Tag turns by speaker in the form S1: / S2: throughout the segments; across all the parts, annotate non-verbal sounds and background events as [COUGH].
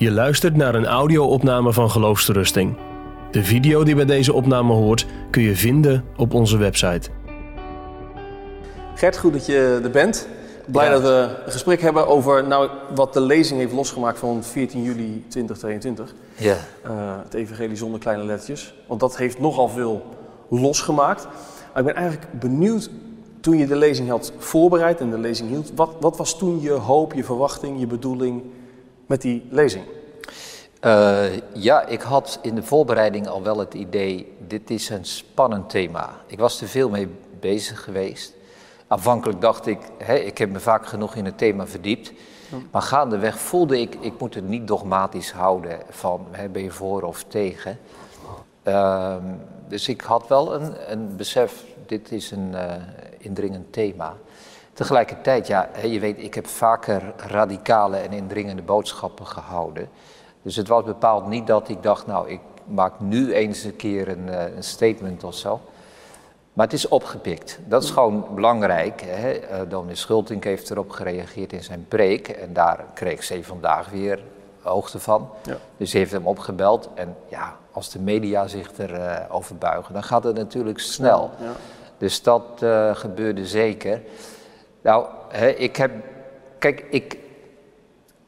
S1: Je luistert naar een audio-opname van Geloofsterusting. De video die bij deze opname hoort kun je vinden op onze website.
S2: Gert, goed dat je er bent. Blij
S3: Ja.
S2: dat we een gesprek hebben over nou, wat de lezing heeft losgemaakt van 14 juli 2022.
S3: Ja.
S2: Eh, het evangelie zonder kleine lettertjes. Want dat heeft nogal veel losgemaakt. Maar ik ben eigenlijk benieuwd, toen je de lezing had voorbereid en de lezing hield, wat, wat was toen je hoop, je verwachting, je bedoeling met die lezing?
S3: Eh, ja, ik had in de voorbereiding al wel het idee, dit is een spannend thema. Ik was er veel mee bezig geweest. Aanvankelijk dacht ik, hè, ik heb me vaak genoeg in het thema verdiept. Maar gaandeweg voelde ik, ik moet het niet dogmatisch houden van, hè, ben je voor of tegen. Ehm, dus ik had wel een, een besef, dit is een eh, indringend thema. Tegelijkertijd, ja, je weet, ik heb vaker radicale en indringende boodschappen gehouden. Dus het was bepaald niet dat ik dacht, nou, ik maak nu eens een keer een, eh, een statement of zo. Maar het is opgepikt. Dat is gewoon belangrijk. Hè? Eh, Dominee Schultink heeft erop gereageerd in zijn preek. En daar kreeg ze vandaag weer hoogte van.
S2: Ja.
S3: Dus ze heeft hem opgebeld. En ja, als de media zich erover over buigen, dan gaat het natuurlijk snel.
S2: Ja.
S3: Dus dat eh, gebeurde zeker. Nou, hè, ik heb. Kijk, ik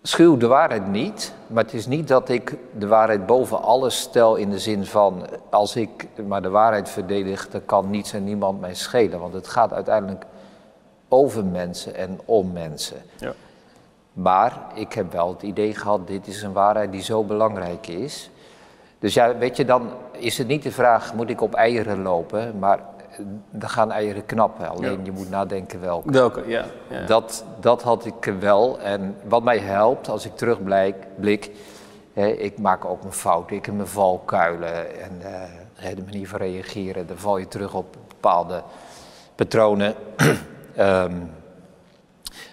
S3: schuw de waarheid niet. Maar het is niet dat ik de waarheid boven alles stel in de zin van. Als ik maar de waarheid verdedig, dan kan niets en niemand mij schelen. Want het gaat uiteindelijk over mensen en om mensen.
S2: Ja.
S3: Maar ik heb wel het idee gehad, dit is een waarheid die zo belangrijk is. Dus ja, weet je, dan is het niet de vraag, moet ik op eieren lopen? Maar dan gaan eieren knappen. Alleen
S2: Ja.
S3: je moet nadenken welke.
S2: Welke? Ja. ja.
S3: Dat, dat had ik wel. En wat mij helpt als ik terugblik, blik, hè, ik maak ook mijn fouten, ik heb mijn valkuilen en eh, hè, de manier van reageren, dan val je terug op bepaalde patronen. [CLEARS THROAT] Ehm,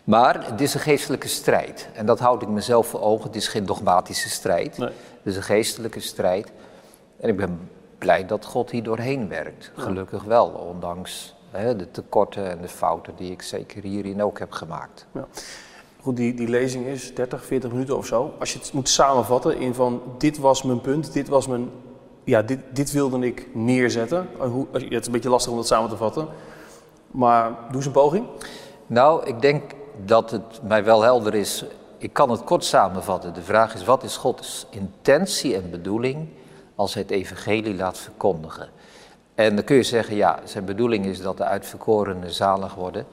S3: maar het is een geestelijke strijd. En dat houd ik mezelf voor ogen. Het is geen dogmatische strijd.
S2: Nee.
S3: Het is een geestelijke strijd. En ik ben blij dat God hier doorheen werkt. Gelukkig wel, ondanks hè, de tekorten en de fouten die ik zeker hierin ook heb gemaakt.
S2: Ja. Goed, die, die lezing is 30, 40 minuten of zo. Als je het moet samenvatten in van dit was mijn punt, dit was mijn, ja, dit, dit wilde ik neerzetten. Eh, Hoe, je- het is een beetje lastig om dat samen te vatten. Maar doe eens een poging.
S3: Nou, ik denk dat het mij wel helder is. Ik kan het kort samenvatten. De vraag is, wat is Gods intentie en bedoeling als hij het evangelie laat verkondigen? En dan kun je zeggen, ja, zijn bedoeling is dat de uitverkorenen zalig worden.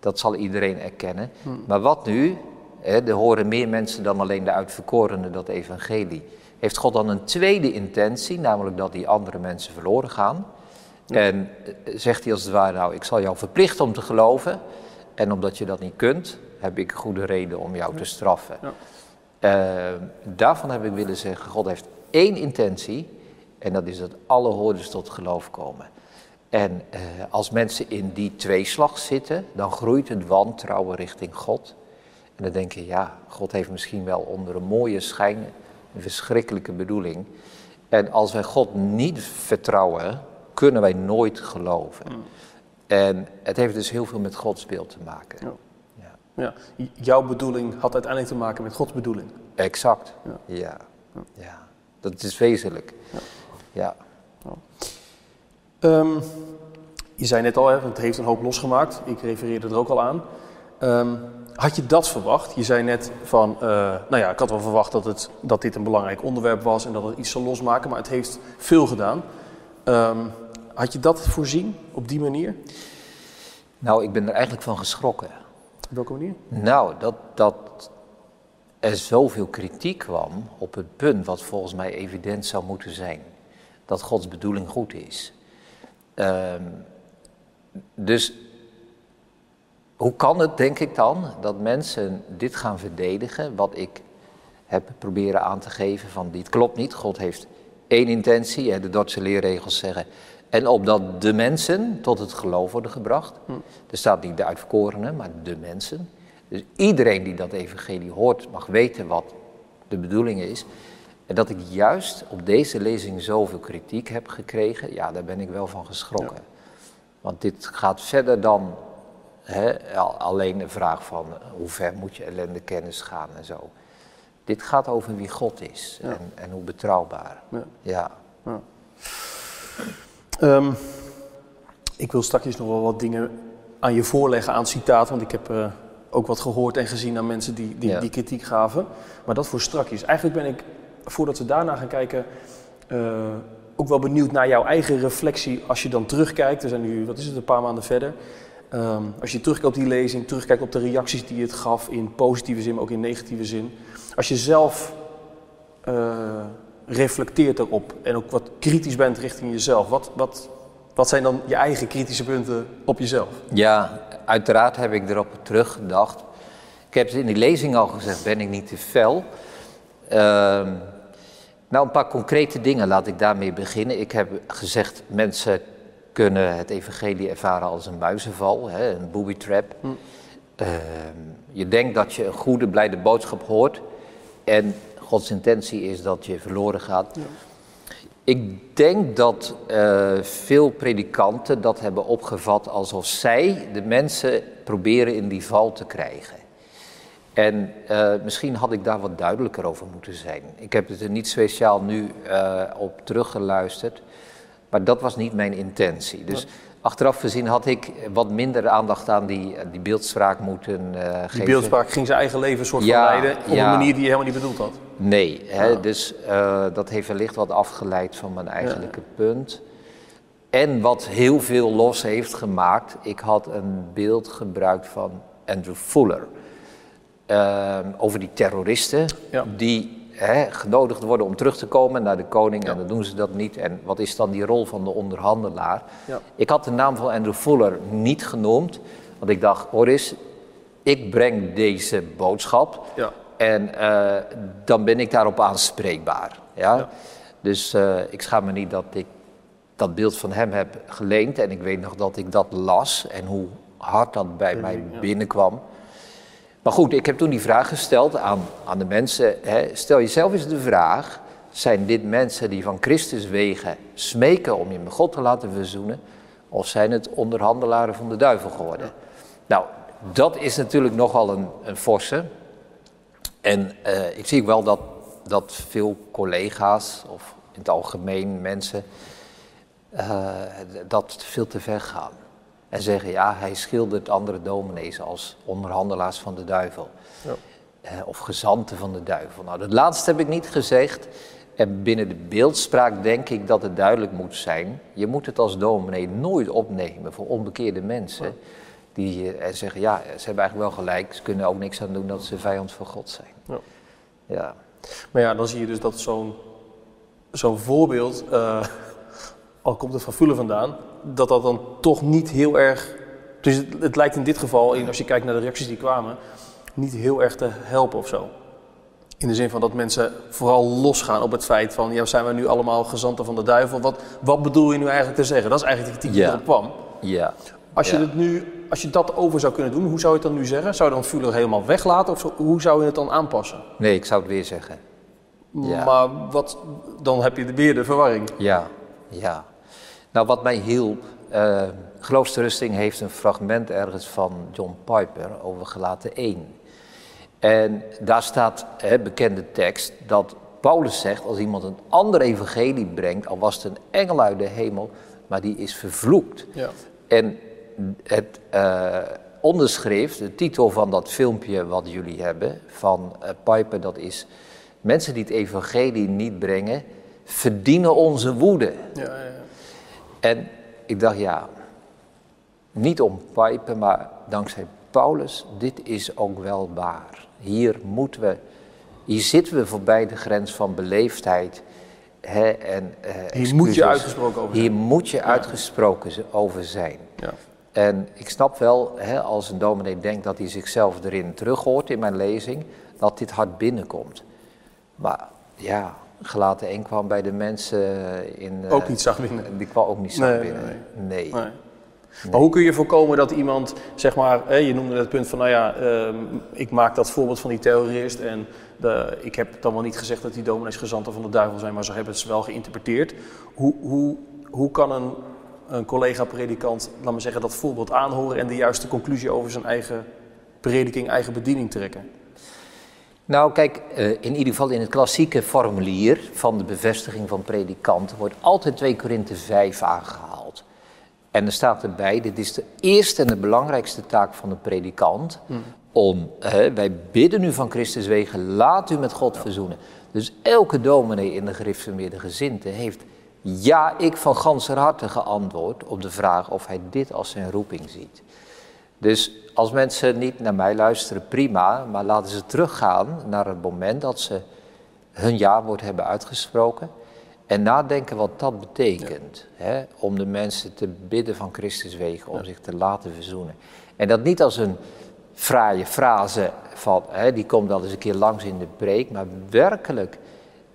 S3: Dat zal iedereen erkennen. Maar wat nu? Hè, er horen meer mensen dan alleen de uitverkorenen dat evangelie. Heeft God dan een tweede intentie, namelijk dat die andere mensen verloren gaan? En eh, zegt hij als het ware, nou, ik zal jou verplichten om te geloven. En omdat je dat niet kunt, heb ik goede reden om jou te straffen.
S2: Ja.
S3: Eh, daarvan heb ik willen zeggen, God heeft één intentie. En dat is dat alle hoorders tot geloof komen. En eh, als mensen in die tweeslag zitten, dan groeit het wantrouwen richting God. En dan denk je, ja, God heeft misschien wel onder een mooie schijn een verschrikkelijke bedoeling. En als wij God niet vertrouwen, kunnen wij nooit geloven. En het heeft dus heel veel met Gods beeld te maken.
S2: Ja.
S3: Ja.
S2: Jouw bedoeling had uiteindelijk te maken met Gods bedoeling.
S3: Exact.
S2: Ja.
S3: Ja. Ja. Dat is wezenlijk. Ja.
S2: Ehm, je zei net al, hè, het heeft een hoop losgemaakt. Ik refereerde er ook al aan. Ehm, had je dat verwacht? Je zei net van, eh, nou ja, ik had wel verwacht dat, het, dat dit een belangrijk onderwerp was en dat het iets zou losmaken, maar het heeft veel gedaan. Ehm, had je dat voorzien op die manier?
S3: Nou, ik ben er eigenlijk van geschrokken.
S2: Op welke manier?
S3: Nou, dat, dat er zoveel kritiek kwam op het punt wat volgens mij evident zou moeten zijn. Dat Gods bedoeling goed is. Ehm, dus hoe kan het, denk ik dan, dat mensen dit gaan verdedigen, wat ik heb proberen aan te geven van dit klopt niet. God heeft één intentie, hè, de Dordtse leerregels zeggen. En opdat de mensen tot het geloof worden gebracht. Er staat niet de uitverkorenen, maar de mensen. Dus iedereen die dat evangelie hoort mag weten wat de bedoeling is. En dat ik juist op deze lezing zoveel kritiek heb gekregen, ja, daar ben ik wel van geschrokken. Want dit gaat verder dan hè, al- alleen de vraag van eh, hoe ver moet je ellendekennis gaan en zo. Dit gaat over wie God is
S2: Ja.
S3: en, en hoe betrouwbaar.
S2: Ja.
S3: Ja.
S2: Ehm, ik wil straks nog wel wat dingen aan je voorleggen aan citaat, want ik heb eh, ook wat gehoord en gezien aan mensen die, die,
S3: Ja.
S2: die kritiek gaven. Maar dat voor strakjes. Eigenlijk ben ik, voordat we daarna gaan kijken, eh, ook wel benieuwd naar jouw eigen reflectie als je dan terugkijkt. We zijn nu, wat is het, een paar maanden verder. Ehm, als je terugkijkt op die lezing, terugkijkt op de reacties die het gaf in positieve zin, maar ook in negatieve zin. Als je zelf eh, reflecteert erop en ook wat kritisch bent richting jezelf, wat, wat, wat zijn dan je eigen kritische punten op jezelf?
S3: Ja, uiteraard heb ik erop teruggedacht. Ik heb het in die lezing al gezegd, ben ik niet te fel? Ehm, nou, een paar concrete dingen, laat ik daarmee beginnen. Ik heb gezegd, mensen kunnen het evangelie ervaren als een muizenval, hè, een booby trap.
S2: Hm.
S3: Ehm, je denkt dat je een goede, blijde boodschap hoort en Gods intentie is dat je verloren gaat. Ik denk dat eh, veel predikanten dat hebben opgevat alsof zij de mensen proberen in die val te krijgen. En eh, misschien had ik daar wat duidelijker over moeten zijn. Ik heb het er niet speciaal nu eh, op teruggeluisterd, maar dat was niet mijn intentie. Dus achteraf gezien had ik wat minder aandacht aan die, die beeldspraak moeten eh,
S2: Die
S3: geven.
S2: beeldspraak ging zijn eigen leven soort
S3: Ja,
S2: van leiden op
S3: ja.
S2: een manier die je helemaal niet bedoeld had.
S3: Nee, hè,
S2: Ja.
S3: dus eh, dat heeft wellicht wat afgeleid van mijn eigenlijke punt. En wat heel veel los heeft gemaakt, ik had een beeld gebruikt van Andrew Fuller. Ehm, over die terroristen die hè, genodigd worden om terug te komen naar de koning
S2: Ja.
S3: en dan doen ze dat niet. En wat is dan die rol van de onderhandelaar?
S2: Ja.
S3: Ik had de naam van Andrew Fuller niet genoemd, want ik dacht, hoor eens, ik breng deze boodschap.
S2: Ja.
S3: En eh, dan ben ik daarop aanspreekbaar. Ja? Dus eh, ik schaam me niet dat ik dat beeld van hem heb geleend. En ik weet nog dat ik dat las en hoe hard dat bij mij binnenkwam. Maar goed, ik heb toen die vraag gesteld aan, aan de mensen. Hè, stel jezelf eens de vraag: zijn dit mensen die van Christus wegen smeken om je met God te laten verzoenen? Of zijn het onderhandelaren van de duivel geworden? Nou, dat is natuurlijk nogal een, een forse. En eh, ik zie ook wel dat, dat veel collega's, of in het algemeen mensen, eh, dat veel te ver gaan. En zeggen, ja, hij schildert andere dominees als onderhandelaars van de duivel.
S2: Ja.
S3: Eh, of gezanten van de duivel. Nou, dat laatste heb ik niet gezegd. En binnen de beeldspraak denk ik dat het duidelijk moet zijn. Je moet het als dominee nooit opnemen voor onbekeerde mensen. Die eh, zeggen, ja, ze hebben eigenlijk wel gelijk. Ze kunnen ook niks aan doen dat ze vijand van God zijn.
S2: Ja.
S3: Ja,
S2: Maar ja, dan zie je dus dat zo'n zo'n voorbeeld, eh, al komt het van Fuller vandaan, dat dat dan toch niet heel erg. Dus het, het lijkt in dit geval, in- als je kijkt naar de reacties die kwamen, niet heel erg te helpen of zo. In de zin van dat mensen vooral losgaan op het feit van, ja, zijn we nu allemaal gezanten van de duivel? Wat, wat bedoel je nu eigenlijk te zeggen? Dat is eigenlijk de kritiek die
S3: Ja.
S2: erop kwam.
S3: ja.
S2: Als je,
S3: Ja.
S2: het nu, als je dat over zou kunnen doen, hoe zou je het dan nu zeggen? Zou je dan Fuller helemaal weglaten of zo- hoe zou je het dan aanpassen?
S3: Nee, ik zou het weer zeggen. Ja.
S2: Maar wat, dan heb je weer de verwarring.
S3: Ja, ja. Nou, wat mij hielp, eh Geloofsterusting heeft een fragment ergens van John Piper over gelaten 1. En daar staat hè, bekende tekst dat Paulus zegt, als iemand een ander evangelie brengt, al was het een engel uit de hemel, maar die is vervloekt.
S2: Ja.
S3: En het eh, onderschrift, de titel van dat filmpje wat jullie hebben van eh, Piper, dat is... Mensen die het evangelie niet brengen, verdienen onze woede.
S2: Ja, ja.
S3: En ik dacht, ja, niet om Piper, maar dankzij Paulus, dit is ook wel waar. Hier moeten we, hier zitten we voorbij de grens van beleefdheid. Hè, en, eh,
S2: Hier moet je uitgesproken over zijn.
S3: Hier moet je uitgesproken over zijn.
S2: Ja.
S3: En ik snap wel, hè, als een dominee denkt dat hij zichzelf erin terug hoort in mijn lezing, dat dit hard binnenkomt. Maar ja, gelaten 1 kwam bij de mensen in... eh,
S2: Ook niet zacht binnen.
S3: Die kwam ook niet
S2: Nee,
S3: binnen.
S2: nee,
S3: Nee.
S2: Nee. Maar hoe kun je voorkomen dat iemand, zeg maar, hè, je noemde het punt van, nou ja, ehm, ik maak dat voorbeeld van die terrorist en de, ik heb dan wel niet gezegd dat die dominees gezanten van de duivel zijn, maar zo hebben het wel geïnterpreteerd. Hoe, hoe, hoe kan een, een collega-predikant, laat maar zeggen, dat voorbeeld aanhoren en de juiste conclusie over zijn eigen prediking, eigen bediening trekken?
S3: Nou, kijk, eh, in ieder geval in het klassieke formulier van de bevestiging van predikanten wordt altijd 2 Korinthe 5 aangehaald. En er staat erbij, dit is de eerste en de belangrijkste taak van de predikant. Om, wij bidden nu van Christus wegen, laat u met God verzoenen. Dus elke dominee in de gereformeerde gezinte heeft ja, ik van ganser harte geantwoord op de vraag of hij dit als zijn roeping ziet. Dus als mensen niet naar mij luisteren, prima, maar laten ze teruggaan naar het moment dat ze hun ja-woord hebben uitgesproken en nadenken wat dat betekent. Hè, om de mensen te bidden van Christus wegen, om zich te laten verzoenen. En dat niet als een fraaie frase van, hè, die komt al eens een keer langs in de preek, maar werkelijk,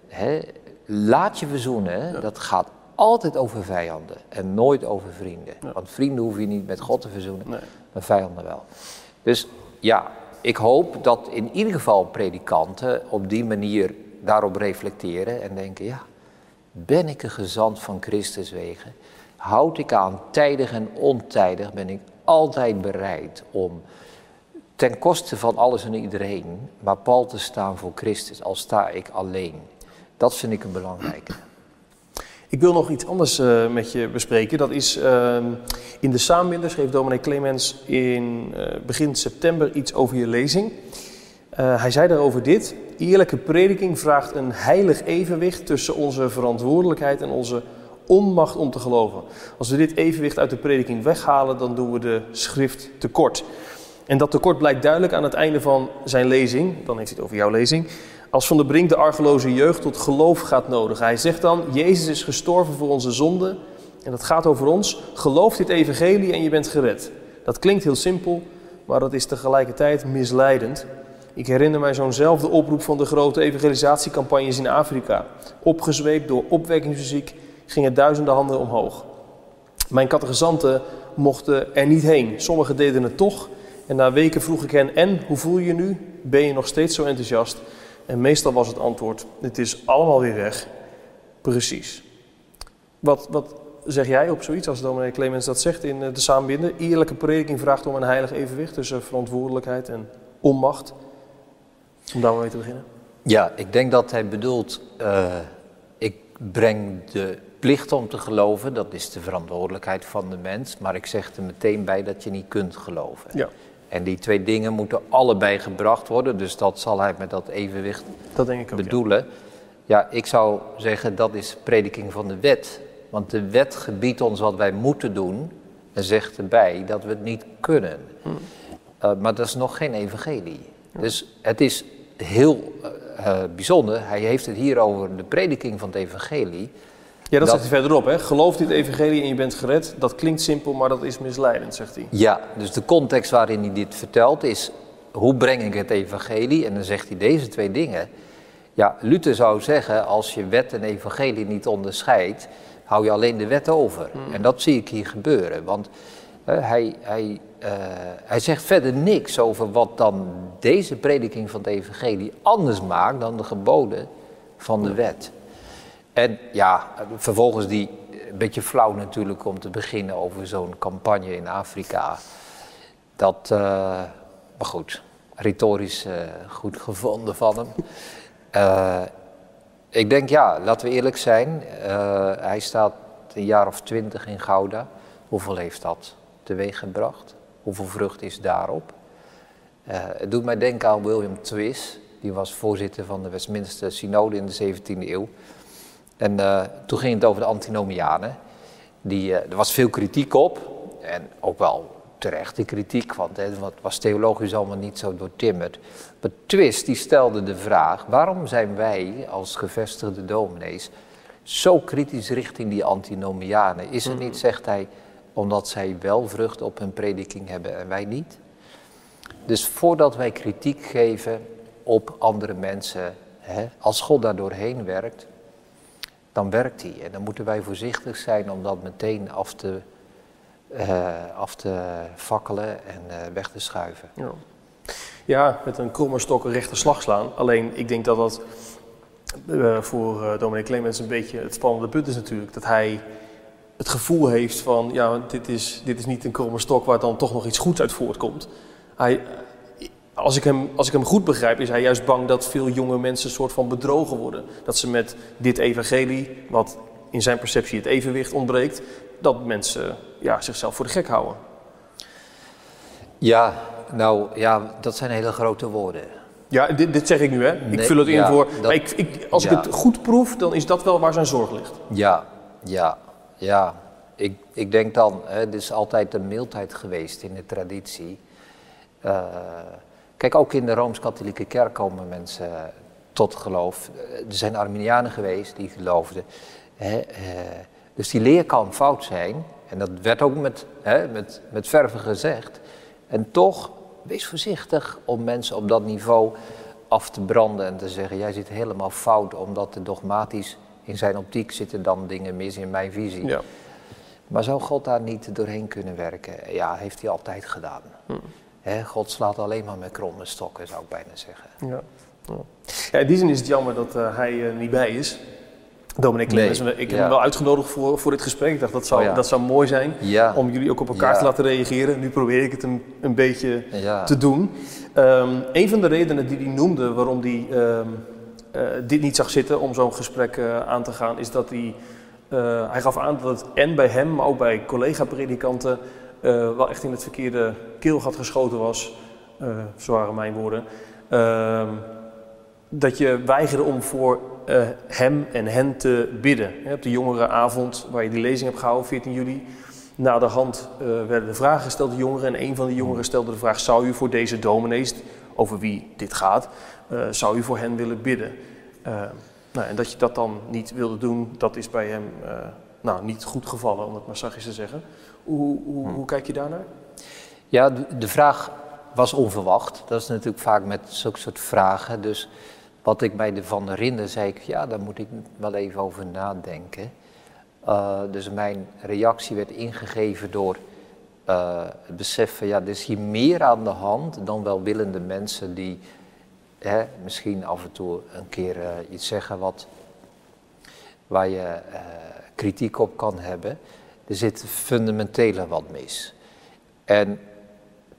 S3: hè, laat je verzoenen, dat gaat altijd over vijanden en nooit over vrienden. Want vrienden hoef je niet met God te verzoenen, maar vijanden wel. Dus ja, ik hoop dat in ieder geval predikanten op die manier daarop reflecteren en denken, ja, ben ik een gezant van Christus wegen? Houd ik aan tijdig en ontijdig? Ben ik altijd bereid om ten koste van alles en iedereen, maar pal te staan voor Christus, al sta ik alleen? Dat vind ik een belangrijke.
S2: Ik wil nog iets anders uh, met je bespreken. Dat is uh, in de Saambinder schreef dominee Clemens in uh, begin september iets over je lezing. hij zei daarover dit. Eerlijke prediking vraagt een heilig evenwicht tussen onze verantwoordelijkheid en onze onmacht om te geloven. Als we dit evenwicht uit de prediking weghalen, dan doen we de schrift tekort. En dat tekort blijkt duidelijk aan het einde van zijn lezing. Dan heeft hij het over jouw lezing als Van de Brink de argeloze jeugd tot geloof gaat nodigen. Hij zegt dan, Jezus is gestorven voor onze zonden en dat gaat over ons. Geloof dit evangelie en je bent gered. Dat klinkt heel simpel, maar dat is tegelijkertijd misleidend. Ik herinner mij zo'nzelfde oproep van de grote evangelisatiecampagnes in Afrika. Opgezweept door opwekkingsmuziek gingen duizenden handen omhoog. Mijn catechizanten mochten er niet heen. Sommigen deden het toch. En na weken vroeg ik hen, en, hoe voel je je nu? Ben je nog steeds zo enthousiast? En meestal was het antwoord: het is allemaal weer weg. Precies. Wat, wat zeg jij op zoiets als dominee Clemens dat zegt in eh, de samenbinden? Eerlijke prediking vraagt om een heilig evenwicht tussen verantwoordelijkheid en onmacht. Om daar maar mee te beginnen.
S3: Ja, ik denk dat hij bedoelt: uh, ik breng de plicht om te geloven, dat is de verantwoordelijkheid van de mens, maar ik zeg er meteen bij dat je niet kunt geloven. Ja. En die twee dingen moeten allebei gebracht worden. Dus dat zal hij met dat evenwicht dat denk ik ook, bedoelen. Ja. ik zou zeggen dat is prediking van de wet. Want de wet gebiedt ons wat wij moeten doen. En zegt erbij dat we het niet kunnen. Hm. Uh, maar dat is nog geen evangelie. Dus het is heel uh, bijzonder. Hij heeft het hier over de prediking van het evangelie.
S2: Ja, dat, zegt hij verderop. Hè? Geloof dit evangelie en je bent gered. Dat klinkt simpel, maar dat is misleidend, zegt hij.
S3: Ja, dus de context waarin hij dit vertelt is... hoe breng ik het evangelie? En dan zegt hij deze twee dingen. Ja, Luther zou zeggen, als je wet en evangelie niet onderscheidt... hou je alleen de wet over. Hmm. En dat zie ik hier gebeuren. Want uh, hij, hij, uh, hij zegt verder niks over wat dan deze prediking van het evangelie anders maakt... dan de geboden van de wet. En ja, vervolgens die, een beetje flauw natuurlijk om te beginnen over zo'n campagne in Afrika. Dat, uh, maar goed, retorisch uh, goed gevonden van hem. Ik denk ja, laten we eerlijk zijn. hij staat een jaar of twintig in Gouda. Hoeveel heeft dat teweeg gebracht? Hoeveel vrucht is daarop? het doet mij denken aan William Twist. Die was voorzitter van de Westminster Synode in de 17e eeuw. En uh, toen ging het over de antinomianen. Die, uh, er was veel kritiek op. En ook wel terechte kritiek, want het was theologisch allemaal niet zo doortimmerd. Maar Twist die stelde de vraag, waarom zijn wij als gevestigde dominees zo kritisch richting die antinomianen? Is het niet, zegt hij, omdat zij wel vrucht op hun prediking hebben en wij niet? Dus voordat wij kritiek geven op andere mensen, hè, als God daar doorheen werkt, dan werkt die. En dan moeten wij voorzichtig zijn om dat meteen af te, uh, af te fakkelen en uh, weg te schuiven.
S2: Ja. ja, met een kromme stok een rechte slag slaan. Alleen ik denk dat dat uh, voor Dominic Clemens een beetje het spannende punt is natuurlijk. Dat hij het gevoel heeft van, ja, dit is, dit is niet een kromme stok waar dan toch nog iets goeds uit voortkomt. Hij, als ik, hem, als ik hem goed begrijp, is hij juist bang dat veel jonge mensen een soort van bedrogen worden. Dat ze met dit evangelie, wat in zijn perceptie het evenwicht ontbreekt, dat mensen ja, zichzelf voor de gek houden.
S3: Ja, nou ja, dat zijn hele grote woorden.
S2: Ja, dit, dit zeg ik nu, hè? ik
S3: Nee,
S2: vul het in
S3: ja,
S2: voor.
S3: dat-
S2: maar ik, ik, als
S3: ja.
S2: ik het goed proef, dan is dat wel waar zijn zorg ligt.
S3: Ja, ja, ja. Ik, ik denk dan, hè, het is altijd een mildheid geweest in de traditie. Eh, kijk, ook in de Rooms-Katholieke Kerk komen mensen tot geloof. Eh, Er zijn Arminianen geweest die geloofden. Hè, eh, dus die leer kan fout zijn. En dat werd ook met, hè, met, met verve gezegd. En toch, wees voorzichtig om mensen op dat niveau af te branden en te zeggen: jij zit helemaal fout, omdat er dogmatisch in zijn optiek zitten dan dingen mis in mijn visie.
S2: Ja.
S3: Maar zou God daar niet doorheen kunnen werken? Ja, heeft hij altijd gedaan. God slaat alleen maar met kromme stokken, zou ik bijna zeggen.
S2: Ja. Ja. Ja, in die zin is het jammer dat eh, hij er niet bij is. Dominic
S3: Nee,
S2: Clemens, ik heb
S3: ja.
S2: hem wel uitgenodigd voor, voor dit gesprek. Ik dacht dat zou,
S3: Oh ja.
S2: dat zou mooi zijn
S3: Ja,
S2: om jullie ook op elkaar te laten reageren. Nu probeer ik het een, een beetje te doen. Ehm, een van de redenen die hij noemde waarom hij ehm, eh, dit niet zag zitten om zo'n gesprek eh, aan te gaan, is dat hij, eh, hij gaf aan dat het en bij hem, maar ook bij collega-predikanten, eh, wel echt in het verkeerde keelgat geschoten was. Eh zo waren mijn woorden. Ehm, dat je weigerde om voor eh, hem en hen te bidden. Hè, op de jongerenavond waar je die lezing hebt gehouden, 14 juli. Na de hand eh, werden de vragen gesteld door jongeren. En een van de jongeren stelde de vraag: Zou u voor deze dominees, over wie dit gaat, eh, zou u voor hen willen bidden? Eh, nou, en dat je dat dan niet wilde doen, dat is bij hem eh, nou, niet goed gevallen, om het maar zachtjes te zeggen. Hoe, kijk je daarnaar?
S3: Ja, de, vraag was onverwacht. Dat is natuurlijk vaak met zulke soort vragen. Dus wat ik bij de Van der Rinde zei, ik, ja, daar moet ik wel even over nadenken. Eh, dus mijn reactie werd ingegeven door eh, het besef van, ja, er is hier meer aan de hand dan welwillende mensen die hè, misschien af en toe een keer eh, iets zeggen wat, waar je kritiek op kan hebben. Er zit fundamentele wat mis. En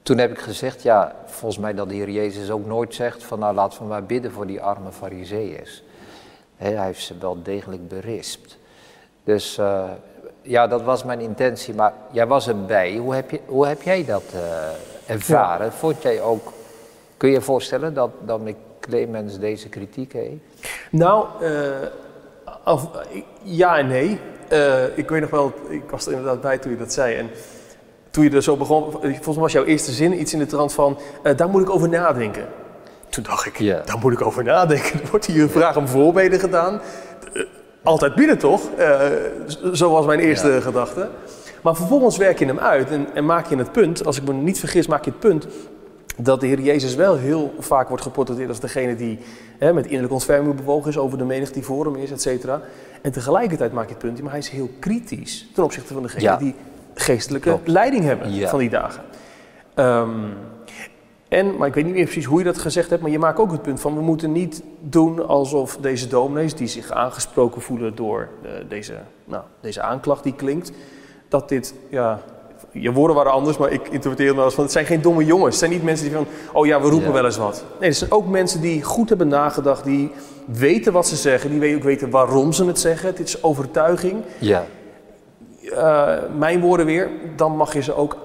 S3: toen heb ik gezegd, ja, volgens mij dat de Heer Jezus ook nooit zegt van nou laten we maar bidden voor die arme fariseeërs. Hij heeft ze wel degelijk berispt. Dus eh, ja, dat was mijn intentie, maar jij was erbij. Hoe heb, je, hoe heb jij dat eh, ervaren? Vond jij ook, kun je je voorstellen dat, dat Clemens deze kritiek heeft?
S2: Nou, eh, af- ja en nee. Eh, ik weet nog wel, ik was er inderdaad bij toen je dat zei. En toen je er zo begon, volgens mij was jouw eerste zin iets in de trant van, eh, daar moet ik over nadenken. Toen dacht ik, daar moet ik over nadenken. [LAUGHS] Er wordt hier een vraag om voorbeden gedaan. Eh, altijd binnen toch? Zo was mijn eerste gedachte. Maar vervolgens werk je hem uit en, en maak je het punt, als ik me niet vergis, maak je het punt dat de Heer Jezus wel heel vaak wordt geportretteerd als degene die hè, met innerlijke ontferming bewogen is over de menigte die voor hem is, et cetera. En tegelijkertijd maak je het punt, maar hij is heel kritisch ten opzichte van degene
S3: Ja.
S2: die geestelijke
S3: Klopt.
S2: leiding hebben
S3: Ja.
S2: van die dagen. Ehm, en, maar ik weet niet meer precies hoe je dat gezegd hebt, maar je maakt ook het punt van we moeten niet doen alsof deze dominees die zich aangesproken voelen door eh, deze, nou, deze aanklacht die klinkt, dat dit, ja, je woorden waren anders, maar ik interpreteer het wel eens van het zijn geen domme jongens. Het zijn niet mensen die van, oh ja, we roepen
S3: Ja.
S2: wel eens wat. Nee, het zijn ook mensen die goed hebben nagedacht, die weten wat ze zeggen, die ook weten waarom ze het zeggen. Het is overtuiging.
S3: Ja,
S2: Eh, mijn woorden weer, dan mag je ze ook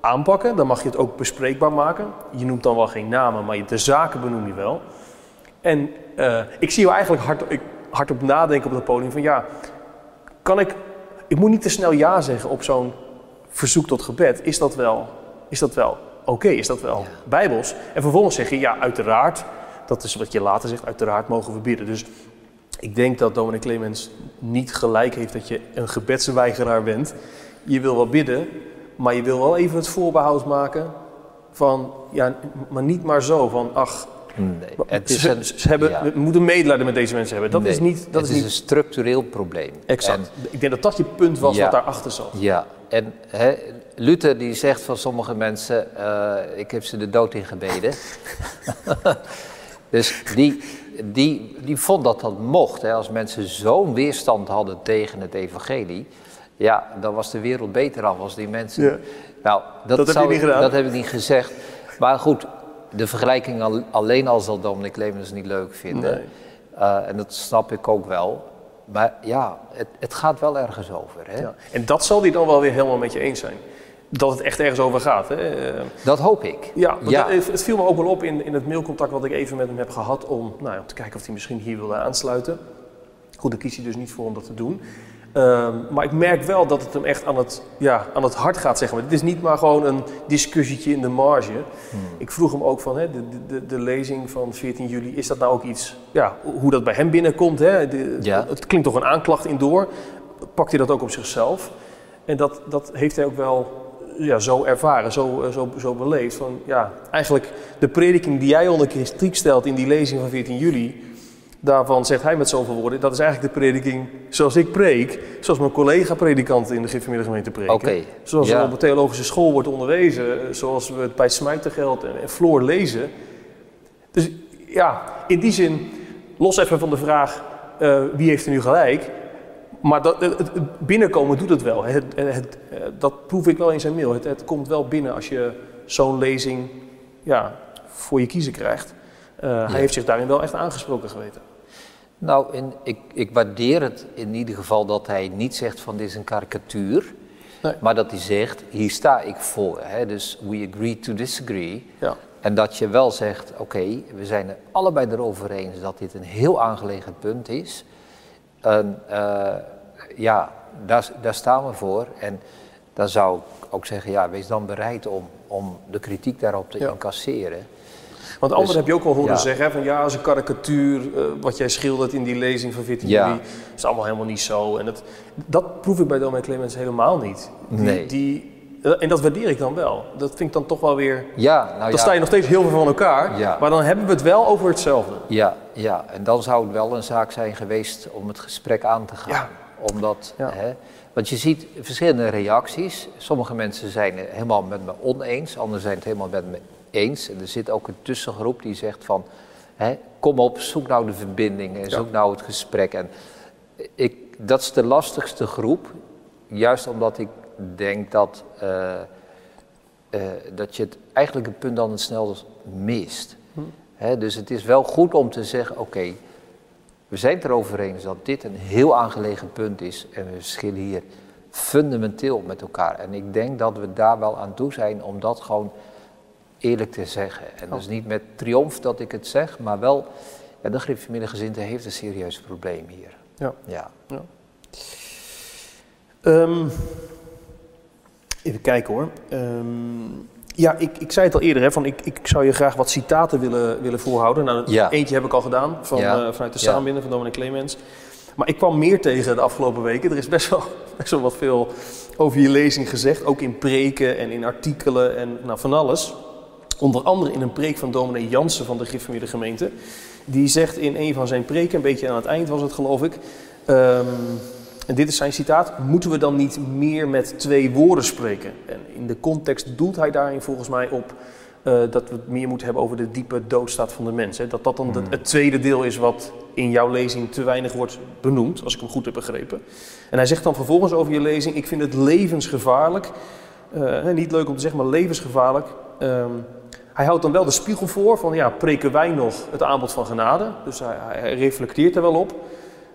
S2: aanpakken. Dan mag je het ook bespreekbaar maken. Je noemt dan wel geen namen, maar je- de zaken benoem je wel. En eh, ik zie jou eigenlijk hard, ik, nadenken op het podium van ja, kan ik, ik moet niet te snel ja zeggen op zo'n verzoek tot gebed. Is dat wel, is dat wel oké? Is dat wel
S3: Ja.
S2: bijbels? En vervolgens zeg je ja, uiteraard. Dat is wat je later zegt, uiteraard mogen we bidden. Dus ik denk dat Dominic Clemens niet gelijk heeft dat je een gebedsweigeraar bent. Je wil wel bidden, maar je wil wel even het voorbehoud maken van, ja, maar niet maar zo van, ach,
S3: nee. Het is
S2: ze,
S3: een,
S2: ze hebben,
S3: ja.
S2: we moeten medelijden met deze mensen hebben. Dat
S3: Nee,
S2: is niet, dat
S3: het
S2: is
S3: is
S2: niet
S3: een structureel probleem.
S2: exact. ik denk dat dat je punt was
S3: Ja.
S2: wat daarachter zat.
S3: Ja, en Luther die zegt van sommige mensen, eh, ik heb ze de dood ingebeden. [LAUGHS] dus die, die, die vond dat dat mocht. Hè, als mensen zo'n weerstand hadden tegen het evangelie, ja, dan was de wereld beter af als die mensen...
S2: Ja.
S3: Nou, dat,
S2: Dat heb niet.
S3: Dat heb ik niet gezegd. Maar goed, de vergelijking al- alleen al zal Dominic Clemens niet leuk vinden.
S2: Nee.
S3: Eh, en dat snap ik ook wel. Maar ja, het, het gaat wel ergens over. Hè?
S2: Ja. En dat zal hij dan wel weer helemaal met je eens zijn. Dat het echt ergens over gaat. Hè?
S3: Dat hoop ik.
S2: Ja,
S3: Ja.
S2: Het, het viel me ook wel op in, in het mailcontact wat ik even met hem heb gehad om, nou om te kijken of hij misschien hier wilde aansluiten. Goed, daar kies hij dus niet voor om dat te doen. Ehm, maar ik merk wel dat het hem echt aan het, ja, aan het hart gaat, zeg maar. Het is niet maar gewoon een discussietje in de marge.
S3: Hmm.
S2: Ik vroeg hem ook van hè, de, de- de, lezing van 14 juli, is dat nou ook iets, ja, hoe dat bij hem binnenkomt? Hè? De-
S3: Ja.
S2: Het klinkt toch een aanklacht in door. Pakt hij dat ook op zichzelf? En dat, dat heeft hij ook wel ja, zo ervaren, zo, eh, zo, zo beleefd. Van, ja, eigenlijk de prediking die jij onder kritiek stelt in die lezing van 14 juli, daarvan zegt hij met zoveel woorden, dat is eigenlijk de prediking zoals ik preek, zoals mijn collega-predikanten in de Gifmiddelgemeente preken.
S3: Oké,
S2: Zoals
S3: ja.
S2: er op de theologische school wordt onderwezen, eh, zoals we het bij Smijtergeld en, en Floor lezen. Dus ja, in die zin, los even van de vraag eh, wie heeft er nu gelijk. Maar dat, het, binnenkomen doet het wel. Het, eh, dat proef ik wel in zijn mail. Het, het komt wel binnen als je zo'n lezing ja, voor je kiezen krijgt. Hij heeft zich daarin wel echt aangesproken geweten.
S3: Nou, ik, ik waardeer het in ieder geval dat hij niet zegt van dit is een karikatuur.
S2: Nee.
S3: Maar dat hij zegt, hier sta ik voor. Hè? Dus we agree to disagree.
S2: Ja.
S3: En dat je wel zegt, oké, we zijn er allebei erover eens dat dit een heel aangelegen punt is. En eh, ja, daar, daar staan we voor. En dan zou ik ook zeggen, ja, wees dan bereid om, om de kritiek daarop te
S2: Ja.
S3: incasseren.
S2: Want anderen
S3: Dus,
S2: heb je ook wel horen
S3: ja.
S2: zeggen van ja, als een karikatuur, eh, wat jij schildert in die lezing van 14
S3: Ja.
S2: juli, is allemaal helemaal niet zo. En dat, dat proef ik bij Dominee Clemens helemaal niet. Die,
S3: Nee.
S2: Die, eh, en dat waardeer ik dan wel. Dat vind ik dan toch wel weer...
S3: Ja, nou
S2: dan
S3: ja.
S2: sta je nog steeds heel veel van elkaar,
S3: Ja.
S2: maar dan hebben we het wel over hetzelfde.
S3: Ja, ja, en dan zou het wel een zaak zijn geweest om het gesprek aan te gaan.
S2: Ja.
S3: Omdat, hè, want je ziet verschillende reacties. Sommige mensen zijn het helemaal met me oneens, anderen zijn het helemaal met me eens. En er zit ook een tussengroep die zegt van, hè, kom op, zoek nou de verbinding en zoek nou het gesprek. En ik, dat is de lastigste groep, juist omdat ik denk dat, eh, eh, dat je het eigenlijk het punt dan het snelst mist. Hè, dus het is wel goed om te zeggen, oké, we zijn het erover eens dat dit een heel aangelegen punt is en we verschillen hier fundamenteel met elkaar. En ik denk dat we daar wel aan toe zijn om dat gewoon eerlijk te zeggen. En dus niet met triomf dat ik het zeg, maar wel, ja, de Griffemiddelgezinte heeft een serieus probleem hier.
S2: Ja.
S3: Ja.
S2: Ehm, even kijken hoor. Ehm, ja, ik, ik zei het al eerder, hè, van ik, ik zou je graag wat citaten willen, willen voorhouden. Nou,
S3: Ja.
S2: Eentje heb ik al gedaan van, eh, vanuit de
S3: Ja.
S2: Saambinden van Dominic Clemens. Maar ik kwam meer tegen de afgelopen weken. Er is best wel, [LAUGHS] best wel wat veel over je lezing gezegd. Ook in preken en in artikelen en nou, van alles. Onder andere in een preek van dominee Jansen van de Gifvermeerde gemeente. Die zegt in een van zijn preken, een beetje aan het eind was het geloof ik. ehm, en dit is zijn citaat. Moeten we dan niet meer met twee woorden spreken? En in de context doelt hij daarin volgens mij op eh, dat we het meer moeten hebben over de diepe doodstaat van de mens. Hè? Dat dat dan het, het tweede deel is wat in jouw lezing te weinig wordt benoemd, als ik hem goed heb begrepen. En hij zegt dan vervolgens over je lezing: Ik vind het levensgevaarlijk. eh, niet leuk om te zeggen, maar levensgevaarlijk. Ehm, hij houdt dan wel de spiegel voor van ja, preken wij nog het aanbod van genade? Dus hij, reflecteert er wel op.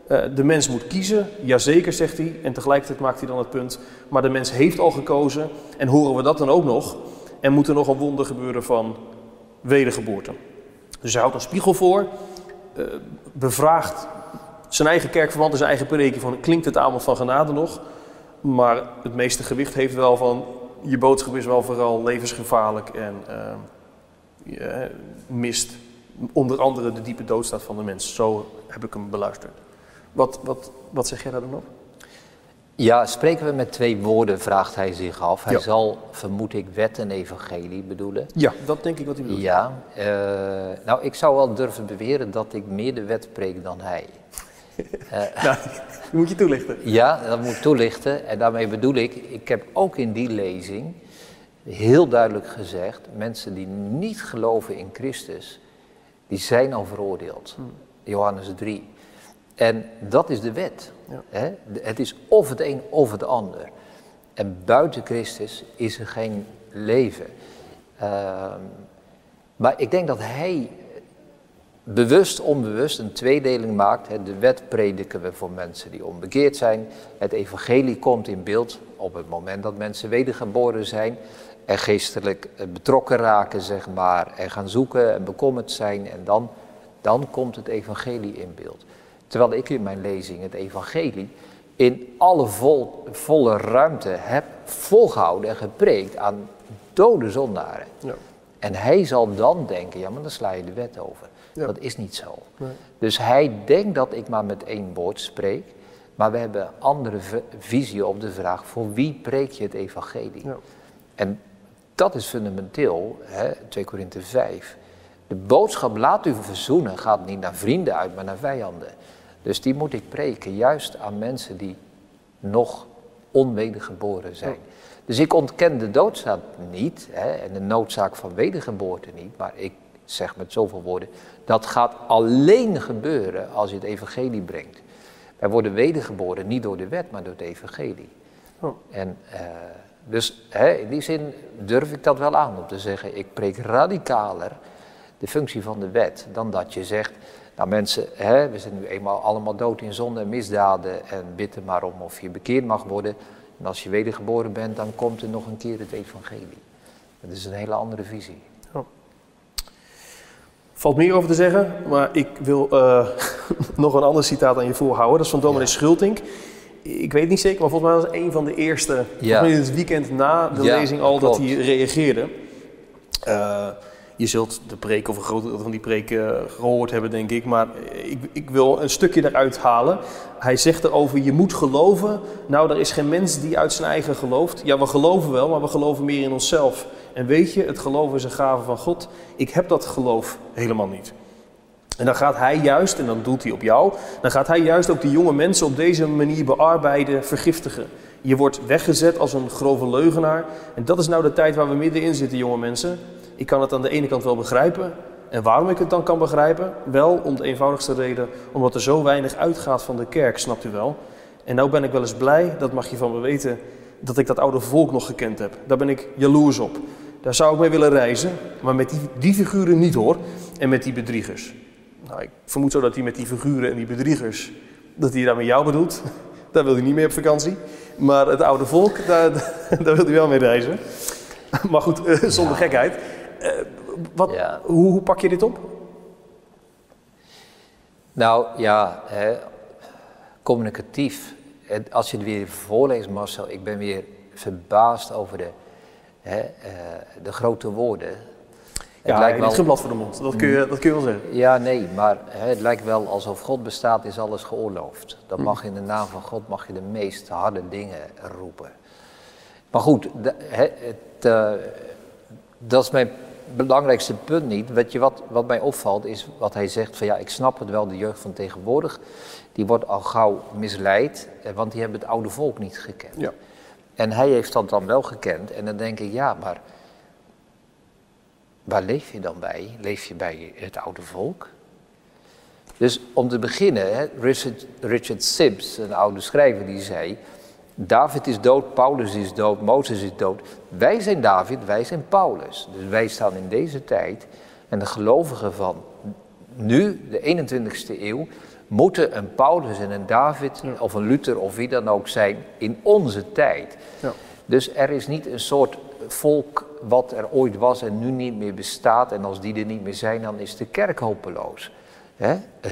S2: Eh, de mens moet kiezen, jazeker zegt hij. En tegelijkertijd maakt hij dan het punt, maar de mens heeft al gekozen. En horen we dat dan ook nog? En moet er nog een wonder gebeuren van wedergeboorte? Dus hij houdt een spiegel voor, eh, bevraagt zijn eigen kerkverband en zijn eigen prediking van klinkt het aanbod van genade nog? Maar het meeste gewicht heeft wel van je boodschap is wel vooral levensgevaarlijk en eh, je mist onder andere de diepe doodstaat van de mens. Zo heb ik hem beluisterd. Wat, wat, wat zeg jij daar dan op?
S3: Ja, spreken we met twee woorden, vraagt hij zich af. Hij
S2: Ja.
S3: zal, vermoed ik, wet en evangelie bedoelen.
S2: Ja, dat denk ik wat hij bedoelt.
S3: Ja, eh, nou ik zou wel durven beweren dat ik meer de wet preek dan hij. [LAUGHS]
S2: Nou, die moet je toelichten.
S3: Ja, dat moet toelichten. En daarmee bedoel ik, ik heb ook in die lezing heel duidelijk gezegd, mensen die niet geloven in Christus, die zijn al veroordeeld. Johannes 3. En dat is de wet.
S2: Ja.
S3: Hè? Het is of het een of het ander. En buiten Christus is er geen leven. Ehm, Maar ik denk dat hij bewust, onbewust een tweedeling maakt. Hè. De wet prediken we voor mensen die onbekeerd zijn. Het evangelie komt in beeld op het moment dat mensen wedergeboren zijn en geestelijk betrokken raken, zeg maar, en gaan zoeken en bekommerd zijn. En dan, dan komt het evangelie in beeld. Terwijl ik in mijn lezing het evangelie in alle vol, volle ruimte heb volgehouden en gepreekt aan dode zondaren. Ja. En hij zal dan denken, ja, maar dan sla je de wet over. Dat is niet zo. Nee. Dus hij denkt dat ik maar met één woord spreek, maar we hebben een andere visie op de vraag, voor wie preek je het evangelie? Ja. En dat is fundamenteel, hè, 2 Korinthe 5. De boodschap laat u verzoenen gaat niet naar vrienden uit, maar naar vijanden. Dus die moet ik preken, juist aan mensen die nog onwedergeboren zijn. Dus ik ontken de doodzaak niet hè, en de noodzaak van wedergeboorte niet, maar ik zeg met zoveel woorden, dat gaat alleen gebeuren als je het evangelie brengt. Wij worden wedergeboren niet door de wet, maar door het evangelie. Oh. En uh, dus hè, in die zin durf ik dat wel aan om te zeggen, ik preek radicaler de functie van de wet dan dat je zegt, nou mensen, hè, we zijn nu eenmaal allemaal dood in zonde en misdaden en bid er maar om of je bekeerd mag worden. En als je wedergeboren bent, dan komt er nog een keer het evangelie. Dat is een hele andere visie. Oh.
S2: Valt meer over te zeggen, maar ik wil uh, [LAUGHS] nog een ander citaat aan je voorhouden. Dat is van Dominee ja. Schultink. Ik weet niet zeker, maar volgens mij was het een van de eerste. Ja. In het weekend na de lezing al dat hij reageerde. Uh, je zult de preek of een groot deel van die preek uh, gehoord hebben, denk ik. Maar ik, ik, wil een stukje eruit halen. Hij zegt erover, je moet geloven. Nou, er is geen mens die uit zijn eigen gelooft. Ja, we geloven wel, maar we geloven meer in onszelf. En weet je, het geloven is een gave van God. Ik heb dat geloof helemaal niet. En dan gaat hij juist, en dan doelt hij op jou, dan gaat hij juist ook die jonge mensen op deze manier bearbeiden, vergiftigen. Je wordt weggezet als een grove leugenaar. En dat is nou de tijd waar we middenin zitten, jonge mensen. Ik kan het aan de ene kant wel begrijpen. En waarom ik het dan kan begrijpen? Wel om de eenvoudigste reden, omdat er zo weinig uitgaat van de kerk, snapt u wel. En nou ben ik wel eens blij, dat mag je van me weten, dat ik dat oude volk nog gekend heb. Daar ben ik jaloers op. Daar zou ik mee willen reizen, maar met die, die figuren niet hoor. En met die bedriegers. Nou, ik vermoed zo dat hij met die figuren en die bedriegers, dat hij daar met jou bedoelt. [LAUGHS] Daar wil hij niet mee op vakantie. Maar het oude volk, daar, [LAUGHS] daar wil hij wel mee reizen. [LAUGHS] Maar goed, eh, zonder gekheid. Eh, wat, hoe, hoe, pak je dit op?
S3: Nou ja, hè, communicatief. Als je het weer voorleest, Marcel, ik ben weer verbaasd over de, hè, uh, de grote woorden.
S2: Ja, het lijkt wel... geen blad voor de mond, dat kun, je, dat kun je wel zeggen.
S3: Ja, nee, maar hè, het lijkt wel alsof God bestaat, is alles geoorloofd. Dan mm. mag in de naam van God mag je de meest harde dingen roepen. Maar goed, de, het, uh, dat is mijn belangrijkste punt niet. Weet je, wat, wat mij opvalt is wat hij zegt van ja, ik snap het wel, de jeugd van tegenwoordig, die wordt al gauw misleid, eh, want die hebben het oude volk niet gekend. Ja. En hij heeft dat dan wel gekend en dan denk ik, ja, maar waar leef je dan bij? Leef je bij het oude volk? Dus om te beginnen, hè, Richard, Richard Sibbs, een oude schrijver, die zei, David is dood, Paulus is dood, Mozes is dood. Wij zijn David, wij zijn Paulus. Dus wij staan in deze tijd. En de gelovigen van nu, de 21ste eeuw, moeten een Paulus en een David of een Luther of wie dan ook zijn in onze tijd. Ja. Dus er is niet een soort volk wat er ooit was en nu niet meer bestaat. En als die er niet meer zijn, dan is de kerk hopeloos. He? Uh,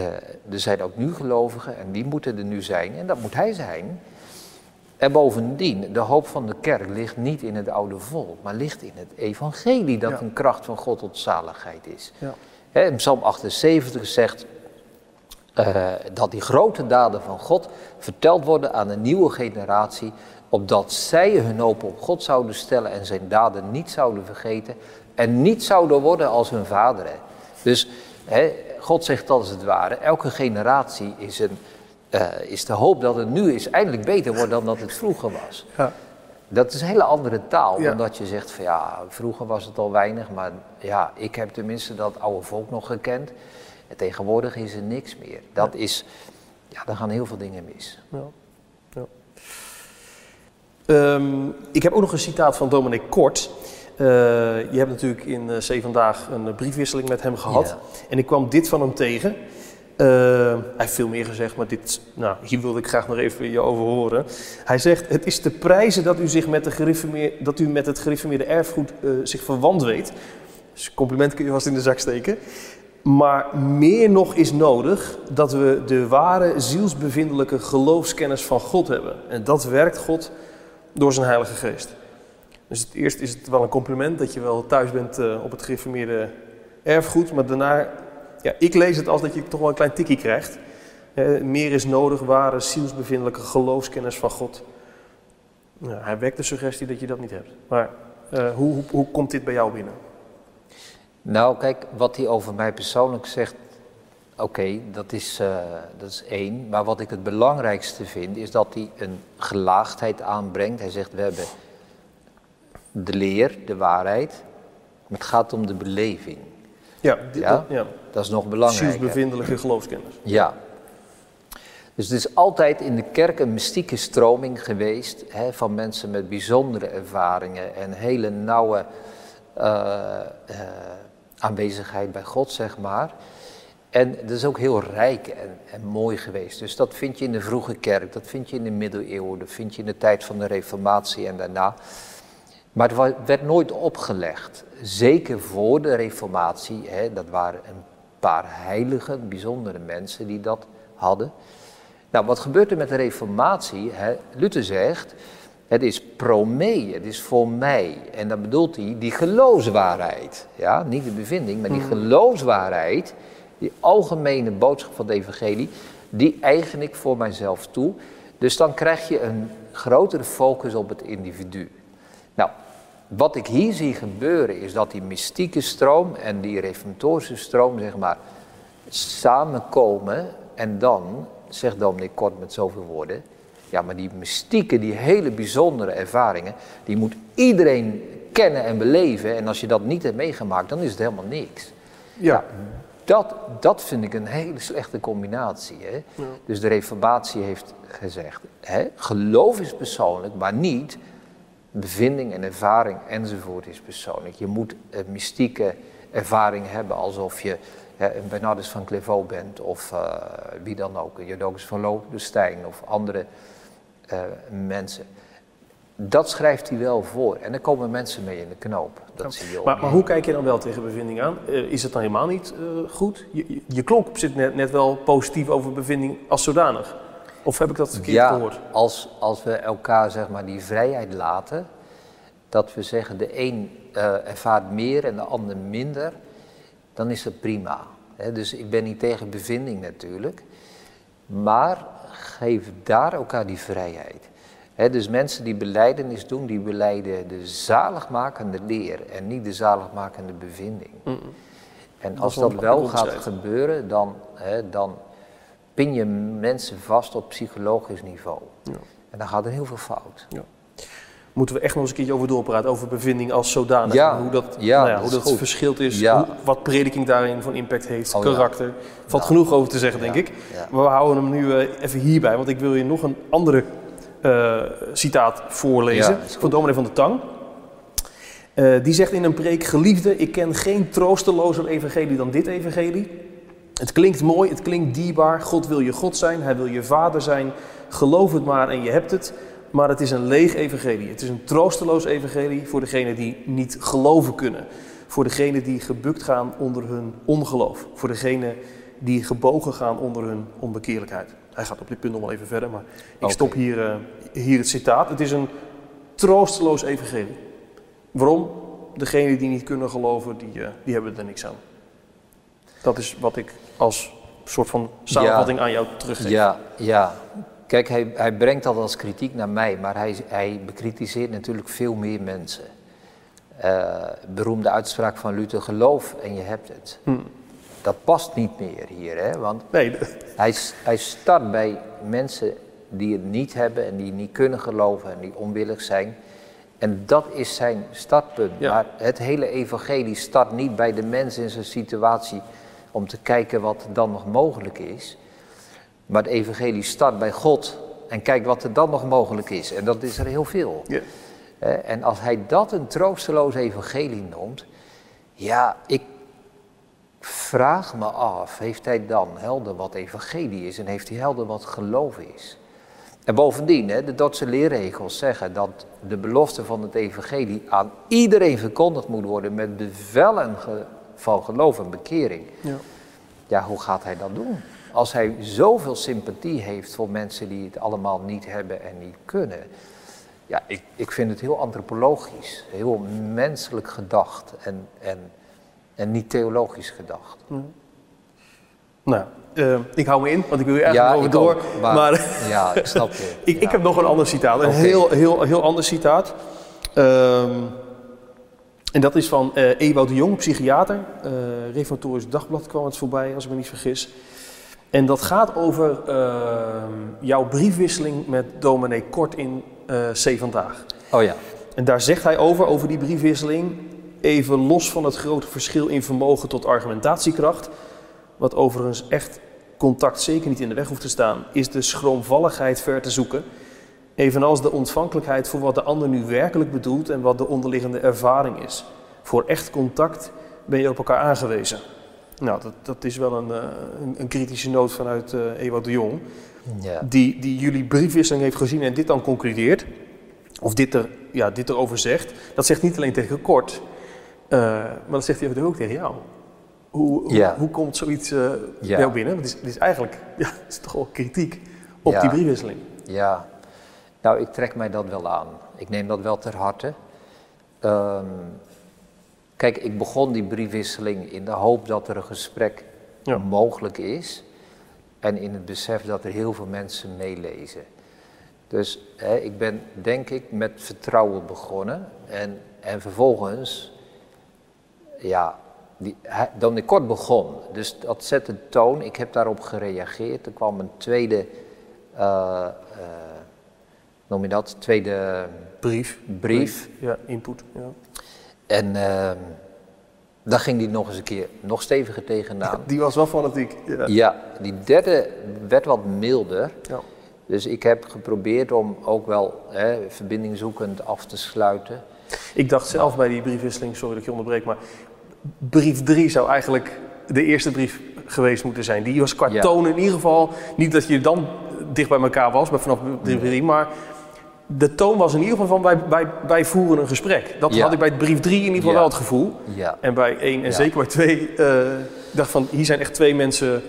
S3: er zijn ook nu gelovigen en die moeten er nu zijn. En dat moet hij zijn. En bovendien, de hoop van de kerk ligt niet in het oude volk, maar ligt in het evangelie dat een kracht van God tot zaligheid is. Ja. in Psalm 78 zegt uh, dat die grote daden van God verteld worden aan een nieuwe generatie, opdat zij hun hoop op God zouden stellen en zijn daden niet zouden vergeten en niet zouden worden als hun vaderen. Dus God zegt als het ware, elke generatie is een uh, is de hoop dat het nu is eindelijk beter wordt dan dat het vroeger was. Ja. Dat is een hele andere taal dan dat je zegt van ja, vroeger was het al weinig, maar ja, ik heb tenminste dat oude volk nog gekend. En tegenwoordig is er niks meer. Dat is, ja, dan gaan heel veel dingen mis. Ja.
S2: Um, ik heb ook nog een citaat van Dominic Kort. Eh, je hebt natuurlijk in uh, zeven dagen een briefwisseling met hem gehad.
S3: Ja.
S2: En ik kwam dit van hem tegen. Eh, hij heeft veel meer gezegd, maar dit, nou, hier wilde ik graag nog even je over horen. Hij zegt, het is te prijzen dat u, zich met, de dat u met het gereformeerde erfgoed eh, zich verwant weet. Dus compliment kun je vast in de zak steken. Maar meer nog is nodig dat we de ware zielsbevindelijke geloofskennis van God hebben. En dat werkt God door zijn Heilige Geest. Dus het eerst is het wel een compliment dat je wel thuis bent eh, op het gereformeerde erfgoed. Maar daarna, ja, ik lees het als dat je toch wel een klein tikkie krijgt. Eh, meer is nodig, ware zielsbevindelijke geloofskennis van God. Ja, hij wekt de suggestie dat je dat niet hebt. Maar eh, hoe, hoe, hoe komt dit bij jou binnen?
S3: Nou, kijk, wat hij over mij persoonlijk zegt, oké, dat, is, eh, dat is één. Maar wat ik het belangrijkste vind, is dat hij een gelaagdheid aanbrengt. Hij zegt, we hebben de leer, de waarheid, maar het gaat om de beleving.
S2: Ja, dit,
S3: Ja?
S2: ja.
S3: Dat is nog belangrijker.
S2: zielsbevindelijke geloofskennis.
S3: Ja. Dus het is altijd in de kerk een mystieke stroming geweest hè, van mensen met bijzondere ervaringen en hele nauwe eh, eh, aanwezigheid bij God, zeg maar. En dat is ook heel rijk en, en mooi geweest. Dus dat vind je in de vroege kerk, dat vind je in de middeleeuwen, dat vind je in de tijd van de Reformatie en daarna. Maar het werd nooit opgelegd. Zeker voor de Reformatie, hè, dat waren een paar heilige, bijzondere mensen die dat hadden. Nou, wat gebeurt er met de Reformatie? Hè? Luther zegt, het is pro me, het is voor mij. En dan bedoelt hij die geloofswaarheid. Ja, niet de bevinding, maar die geloofswaarheid, die algemene boodschap van de evangelie, die eigen ik voor mijzelf toe. Dus dan krijg je een grotere focus op het individu. Nou, wat ik hier zie gebeuren is dat die mystieke stroom en die reformatorische stroom, zeg maar, samenkomen en dan, zegt dominee Kort met zoveel woorden, ja, maar die mystieke, die hele bijzondere ervaringen, die moet iedereen kennen en beleven. En als je dat niet hebt meegemaakt, dan is het helemaal niks.
S2: Ja.
S3: Dat, dat vind ik een hele slechte combinatie. Hè? Dus de Reformatie heeft gezegd: hè, geloof is persoonlijk, maar niet bevinding en ervaring enzovoort is persoonlijk. Je moet een mystieke ervaring hebben alsof je hè, een Bernardus van Clairvaux bent of eh, wie dan ook, een Jodocus van Lodestein of andere eh, mensen. Dat schrijft hij wel voor en daar komen mensen mee in de knoop. Dat zie je ook.
S2: Maar, maar hoe kijk je dan wel tegen bevinding aan? Eh, is het dan helemaal niet eh, goed? Je, je, je klonk op zich net, net wel positief over bevinding als zodanig. Of heb ik dat verkeerd
S3: ja,
S2: gehoord?
S3: Als, als we elkaar zeg maar die vrijheid laten, dat we zeggen de een eh, ervaart meer en de ander minder, dan is dat prima. Hè, dus ik ben niet tegen bevinding natuurlijk, maar geef daar elkaar die vrijheid. Dus mensen die beleidenis doen, die beleiden de zaligmakende leer en niet de zaligmakende bevinding. En als dat wel gaat gebeuren, dan, dan pin je mensen vast op psychologisch niveau.
S2: Ja.
S3: En dan gaat er heel veel fout.
S2: Moeten we echt nog eens een keertje over doorpraten, over bevinding als zodanig.
S3: Ja,
S2: hoe dat,
S3: ja,
S2: nou ja, hoe dat verschilt is,
S3: Ja.
S2: hoe- wat prediking daarin van impact heeft,
S3: Oh ja.
S2: karakter. Valt
S3: Ja.
S2: genoeg over te zeggen, denk
S3: Ja,
S2: ik.
S3: ja.
S2: Maar we houden hem nu eh, even hierbij, want ik wil je nog een andere eh, citaat voorlezen.
S3: Ja,
S2: van dominee van de Tang. Eh, die zegt in een preek, geliefde, ik ken geen troostelozer evangelie dan dit evangelie. Het klinkt mooi, het klinkt dierbaar. God wil je God zijn, hij wil je vader zijn. Geloof het maar en je hebt het. Maar het is een leeg evangelie. Het is een troosteloos evangelie voor degenen die niet geloven kunnen. Voor degenen die gebukt gaan onder hun ongeloof. Voor degenen die gebogen gaan onder hun onbekeerlijkheid. Hij gaat op dit punt nog wel even verder, maar ik stop hier, eh, hier het citaat. Het is een troosteloos evangelie. Waarom? Degenen die niet kunnen geloven, die, eh, die hebben er niks aan. Dat is wat ik als soort van samenvatting aan jou teruggeef.
S3: Ja, ja. Kijk, hij, hij brengt dat als kritiek naar mij, maar hij, hij bekritiseert natuurlijk veel meer mensen. Eh, beroemde uitspraak van Luther, geloof en je hebt het.
S2: Hm.
S3: Dat past niet meer hier, hè? want
S2: Nee,
S3: hij, hij start bij mensen die het niet hebben en die niet kunnen geloven en die onwillig zijn. En dat is zijn startpunt.
S2: Ja.
S3: Maar het hele evangelie start niet bij de mens in zijn situatie om te kijken wat dan nog mogelijk is. Maar het evangelie start bij God en kijk wat er dan nog mogelijk is. En dat is er heel veel.
S2: ja.
S3: en als hij dat een troosteloos evangelie noemt, ja, ik vraag me af, heeft hij dan helder wat evangelie is en heeft hij helder wat geloof is? En bovendien, hè, de Dordtse leerregels zeggen dat de belofte van het evangelie aan iedereen verkondigd moet worden met bevellen van geloof en bekering. Ja. ja, hoe gaat hij dat doen? Als hij zoveel sympathie heeft voor mensen die het allemaal niet hebben en niet kunnen. Ja, ik, ik vind het heel antropologisch, heel menselijk gedacht en, en, en niet theologisch gedacht.
S2: Nou, uh, ik hou me in, want ik wil je eigenlijk ja, over door.
S3: maar, [LAUGHS] ja, ik snap je. [LAUGHS]
S2: ik, ik heb nog een ander citaat, een heel, heel, heel ander citaat. Um, en dat is van uh, Ewout de Jong, psychiater. Uh, Reformatorisch Dagblad kwam het voorbij, als ik me niet vergis. En dat gaat over uh, jouw briefwisseling met dominee Kort in C vandaag.
S3: Oh ja.
S2: En daar zegt hij over, over die briefwisseling, even los van het grote verschil in vermogen tot argumentatiekracht, wat overigens echt contact zeker niet in de weg hoeft te staan, is de schroomvalligheid ver te zoeken. Evenals de ontvankelijkheid voor wat de ander nu werkelijk bedoelt en wat de onderliggende ervaring is. Voor echt contact ben je op elkaar aangewezen. Nou, dat, dat is wel een, eh, een, een kritische noot vanuit uh, Ewout de Jong. Ja. Die, die jullie briefwisseling heeft gezien en dit dan concludeert. Of dit, er, ja, dit erover zegt. Dat zegt niet alleen tegen Kort. Uh, maar dat zegt hij ook tegen jou. Hoe, hoe, hoe, komt zoiets uh, ja. jou binnen? Want het is, het is eigenlijk [LAUGHS] ja, het is toch wel kritiek op die briefwisseling.
S3: Ja, nou ik trek mij dat wel aan. Ik neem dat wel ter harte. Um, Kijk, ik begon die briefwisseling in de hoop dat er een gesprek mogelijk is. En in het besef dat er heel veel mensen meelezen. Dus hè, ik ben denk ik met vertrouwen begonnen. En, en vervolgens, ja, die, dan ik kort begon. Dus dat zette de toon. Ik heb daarop gereageerd. Er kwam een tweede, uh, uh, noem je dat, tweede
S2: brief.
S3: brief.
S2: Ja, input. Ja.
S3: En uh, daar ging die nog eens een keer nog steviger tegenaan. [LAUGHS]
S2: die was wel fanatiek.
S3: Ja. ja, die derde werd wat milder. Ja. Dus ik heb geprobeerd om ook wel hè, verbinding zoekend af te sluiten.
S2: Ik dacht zelf bij die briefwisseling, sorry dat ik je onderbreek, maar brief 3 zou eigenlijk de eerste brief geweest moeten zijn. Die was qua toon in ieder geval, niet dat je dan dicht bij elkaar was, maar vanaf brief 3, maar de toon was in ieder geval van wij, wij, wij voeren een gesprek. Dat had ik bij brief 3 in ieder geval wel het gevoel. En bij 1 en zeker bij 2 uh, eh, dacht van hier zijn echt twee mensen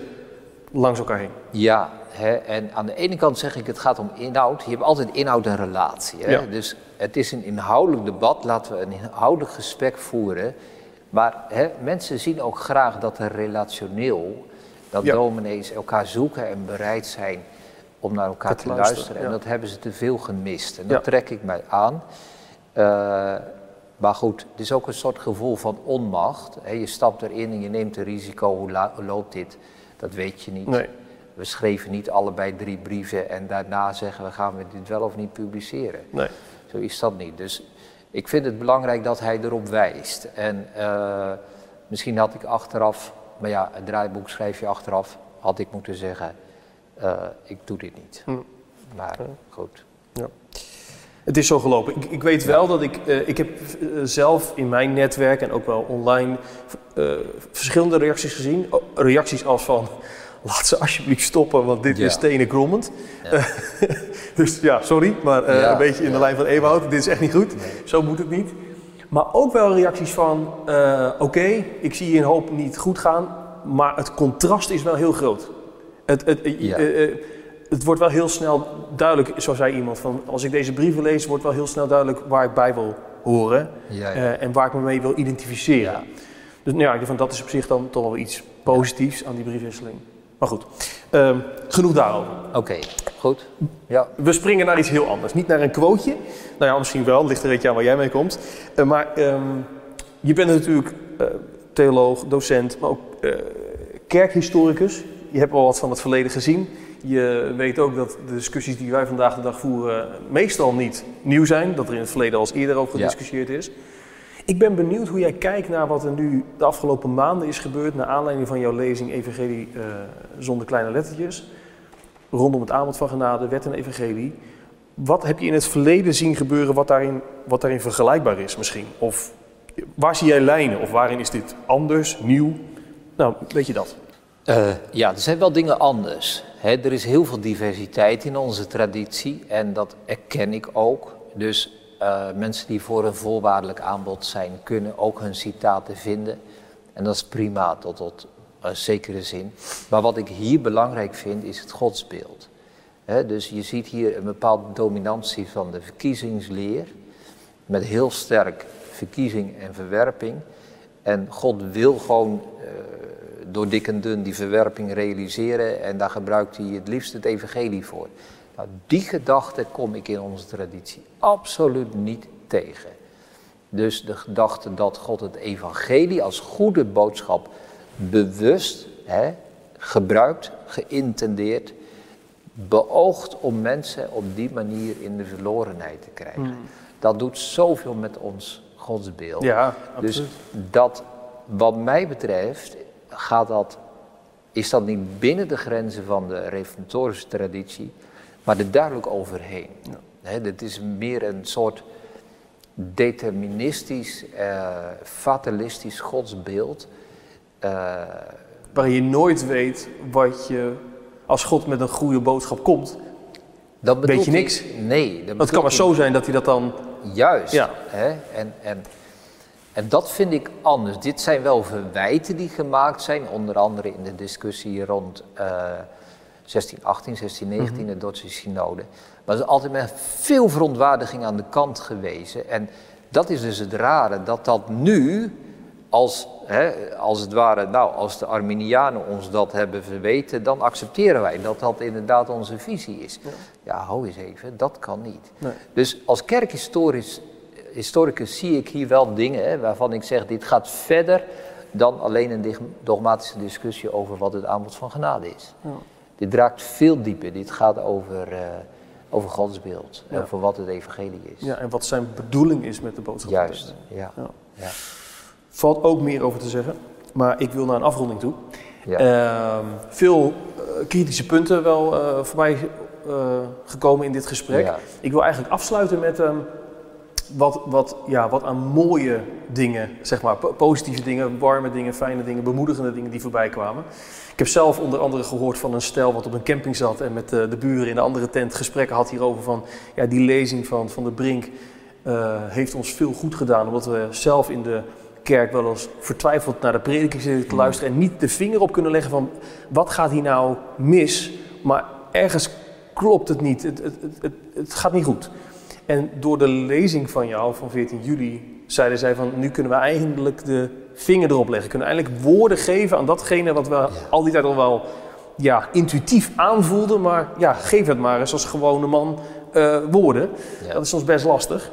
S2: langs elkaar heen.
S3: Ja, hè, en aan de ene kant zeg ik het gaat om inhoud. Je hebt altijd inhoud en relatie. Hè? Dus het is een inhoudelijk debat, laten we een inhoudelijk gesprek voeren. Maar hè, mensen zien ook graag dat er relationeel, dat dominees elkaar zoeken en bereid zijn om naar elkaar te, luisteren. En dat hebben ze te veel gemist. En dat trek ik mij aan. Uh, maar goed, het is ook een soort gevoel van onmacht. je stapt erin en je neemt een risico. Hoe, loopt dit? Dat weet je niet.
S2: Nee.
S3: We schreven niet allebei drie brieven en daarna zeggen we gaan we dit wel of niet publiceren.
S2: Nee.
S3: Zo is dat niet. Dus ik vind het belangrijk dat hij erop wijst. En uh, misschien had ik achteraf, maar ja, het draaiboek schrijf je achteraf, had ik moeten zeggen uh, ik doe dit niet. Hm. Maar goed. Ja.
S2: Het is zo gelopen. Ik, ik weet wel dat ik, uh, ik heb zelf in mijn netwerk en ook wel online verschillende reacties gezien. reacties als van, laat ze alsjeblieft stoppen, want dit is stenen krommend. Ja. [LAUGHS] dus ja, sorry, maar een beetje in de lijn van Ewout, dit is echt niet goed. Zo moet het niet. Maar ook wel reacties van, oké, ik zie je een hoop niet goed gaan, maar het contrast is wel heel groot. Het, het, eh, eh, het wordt wel heel snel duidelijk, zo zei iemand, van als ik deze brieven lees, wordt wel heel snel duidelijk waar ik bij wil horen en waar ik me mee wil identificeren. Dus nou ja, ik denk van dat is op zich dan toch wel iets positiefs aan die briefwisseling. Maar goed, uh, genoeg daarover.
S3: Oké, goed. Ja.
S2: We springen naar iets heel anders. Niet naar een quoteje. Nou ja, misschien wel. Ligt er een beetje aan waar jij mee komt. Uh, maar um, je bent natuurlijk uh, theoloog, docent, maar ook kerkhistoricus je hebt al wat van het verleden gezien. Je weet ook dat de discussies die wij vandaag de dag voeren meestal niet nieuw zijn. Dat er in het verleden al eens eerder over gediscussieerd is. Ik ben benieuwd hoe jij kijkt naar wat er nu de afgelopen maanden is gebeurd... naar aanleiding van jouw lezing Evangelie uh, zonder kleine lettertjes... rondom het aanbod van genade, wet en evangelie. wat heb je in het verleden zien gebeuren wat daarin, wat daarin vergelijkbaar is misschien? Of waar zie jij lijnen? Of waarin is dit anders, nieuw? Nou, weet je dat?
S3: Uh, ja, er zijn wel dingen anders. Er is heel veel diversiteit in onze traditie en dat erken ik ook. Dus uh, mensen die voor een voorwaardelijk aanbod zijn, kunnen ook hun citaten vinden. En dat is prima tot, tot uh, zekere zin. Maar wat ik hier belangrijk vind, is het godsbeeld. Dus je ziet hier een bepaalde dominantie van de verkiezingsleer. Met heel sterk verkiezing en verwerping. En God wil gewoon uh, door dik en dun die verwerping realiseren. En daar gebruikt hij het liefst het evangelie voor. Nou, die gedachte kom ik in onze traditie absoluut niet tegen. Dus de gedachte dat God het evangelie als goede boodschap bewust hè, gebruikt, geïntendeerd, beoogt om mensen op die manier in de verlorenheid te krijgen. Hmm. Dat doet zoveel met ons godsbeeld.
S2: Ja,
S3: dus dat, wat mij betreft, gaat dat, is dat niet binnen de grenzen van de reformatorische traditie, maar er duidelijk overheen. Ja. dit is meer een soort deterministisch, uh, fatalistisch godsbeeld.
S2: Uh, Waar je nooit weet wat je, als God met een goede boodschap komt,
S3: dat
S2: weet je niks.
S3: nee.
S2: Dat het kan maar zo zijn dat hij dat dan...
S3: Juist. Ja. En, en, en dat vind ik anders. Dit zijn wel verwijten die gemaakt zijn, onder andere in de discussie rond uh, 1618, 1619, mm -hmm. de Dordtse synode. Maar er is altijd met veel verontwaardiging aan de kant gewezen. En dat is dus het rare, dat dat nu, als, hè, als het ware, nou, als de Arminianen ons dat hebben verweten, dan accepteren wij dat dat inderdaad onze visie is. Ja, ja hou eens even, dat kan niet. Nee. Dus als kerkhistoricus historicus zie ik hier wel dingen hè, waarvan ik zeg, dit gaat verder dan alleen een dogmatische discussie over wat het aanbod van genade is. Ja. Dit raakt veel dieper, dit gaat over... Uh, over Gods beeld. Ja. Over wat het evangelie is.
S2: Ja, en wat zijn bedoeling is met de boodschap.
S3: Juist, ja. ja. ja.
S2: Valt ook meer over te zeggen. Maar ik wil naar een afronding toe. Uh, veel uh, kritische punten wel uh, voorbij gekomen in dit gesprek. Ik wil eigenlijk afsluiten met um, wat, wat, ja, wat aan mooie dingen, zeg maar, positieve dingen, warme dingen, fijne dingen, bemoedigende dingen die voorbij kwamen. Ik heb zelf onder andere gehoord van een stel wat op een camping zat en met de, de buren in de andere tent gesprekken had hierover van, ja, die lezing van, van de Brink uh, heeft ons veel goed gedaan, omdat we zelf in de kerk wel eens vertwijfeld naar de prediking zitten te luisteren en niet de vinger op kunnen leggen van, wat gaat hier nou mis, maar ergens klopt het niet, het, het, het, het gaat niet goed. En door de lezing van jou van 14 juli zeiden zij van nu kunnen we eindelijk de vinger erop leggen. Kunnen eindelijk woorden geven aan datgene wat we ja. al die tijd al wel ja, intuïtief aanvoelden. Maar ja, geef het maar eens als gewone man uh, woorden. Ja. Dat is soms best lastig.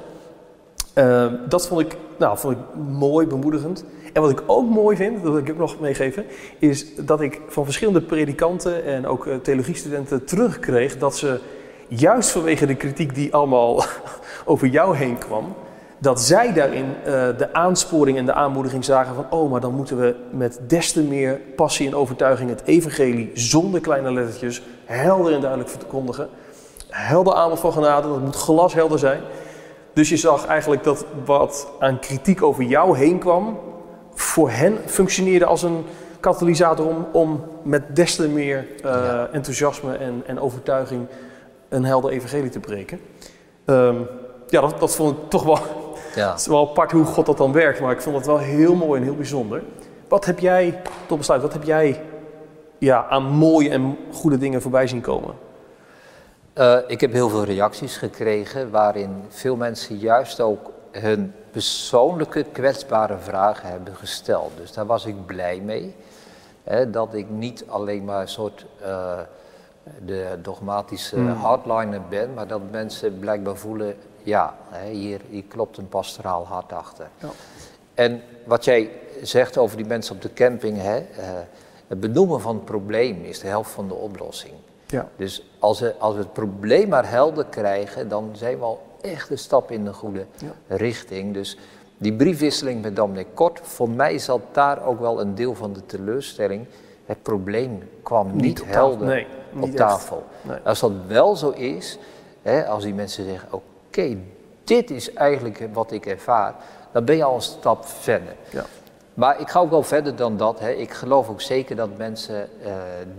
S2: Uh, dat vond ik, nou, vond ik mooi, bemoedigend. En wat ik ook mooi vind, dat wil ik ook nog meegeven, is dat ik van verschillende predikanten en ook uh, theologiestudenten terugkreeg dat ze juist vanwege de kritiek die allemaal [LAUGHS] over jou heen kwam, dat zij daarin uh, de aansporing en de aanmoediging zagen van, oh, maar dan moeten we met des te meer passie en overtuiging het evangelie zonder kleine lettertjes helder en duidelijk verkondigen. Helder aanbod van genade, dat moet glashelder zijn. Dus je zag eigenlijk dat wat aan kritiek over jou heen kwam, voor hen functioneerde als een katalysator om, om met des te meer uh, ja. enthousiasme en, en overtuiging een helder evangelie te breken. Um, ja, dat, dat vond ik toch wel, ja. het is wel apart hoe God dat dan werkt, maar ik vond het wel heel mooi en heel bijzonder. Wat heb jij, tot besluit, wat heb jij ja, aan mooie en goede dingen voorbij zien komen?
S3: Uh, ik heb heel veel reacties gekregen waarin veel mensen juist ook hun persoonlijke kwetsbare vragen hebben gesteld. Dus daar was ik blij mee. Hè, dat ik niet alleen maar een soort uh, de dogmatische hmm. hardliner ben, maar dat mensen blijkbaar voelen, ja, hier, hier klopt een pastoraal hart achter. Ja. En wat jij zegt over die mensen op de camping, hè, uh, het benoemen van het probleem is de helft van de oplossing. Ja. Dus als we, als we het probleem maar helder krijgen, dan zijn we al echt een stap in de goede ja. richting. Dus die briefwisseling met Dominic Kort, voor mij zat daar ook wel een deel van de teleurstelling. Het probleem kwam niet, niet helder. Nee niet op tafel. Nee. Als dat wel zo is, hè, als die mensen zeggen, oké, dit is eigenlijk wat ik ervaar, dan ben je al een stap verder.
S2: Ja.
S3: Maar ik ga ook wel verder dan dat. Hè. Ik geloof ook zeker dat mensen eh,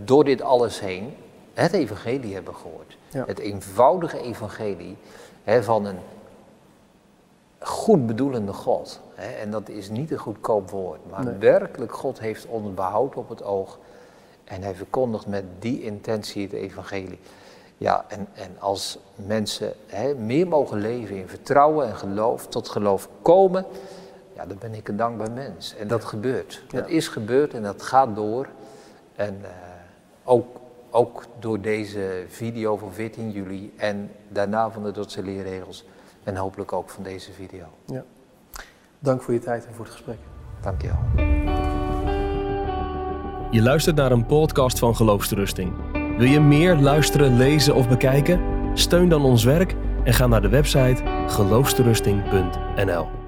S3: door dit alles heen het evangelie hebben gehoord.
S2: Ja.
S3: Het eenvoudige evangelie hè, van een goed bedoelende God. Hè. En dat is niet een goedkoop woord, maar
S2: Nee.
S3: werkelijk God heeft ons behoud op het oog. En hij verkondigt met die intentie het evangelie. Ja, en, en als mensen hè, meer mogen leven in vertrouwen en geloof, tot geloof komen, ja, dan ben ik een dankbaar mens. En dat gebeurt.
S2: Ja.
S3: Dat is gebeurd en dat gaat door. En eh, ook, ook door deze video van 14 juli en daarna van de Dordtse leerregels. En hopelijk ook van deze video.
S2: Dank voor je tijd en voor het gesprek.
S3: Dank je wel.
S1: Je luistert naar een podcast van Geloofsterusting. Wil je meer luisteren, lezen of bekijken? Steun dan ons werk en ga naar de website geloofsterusting.nl.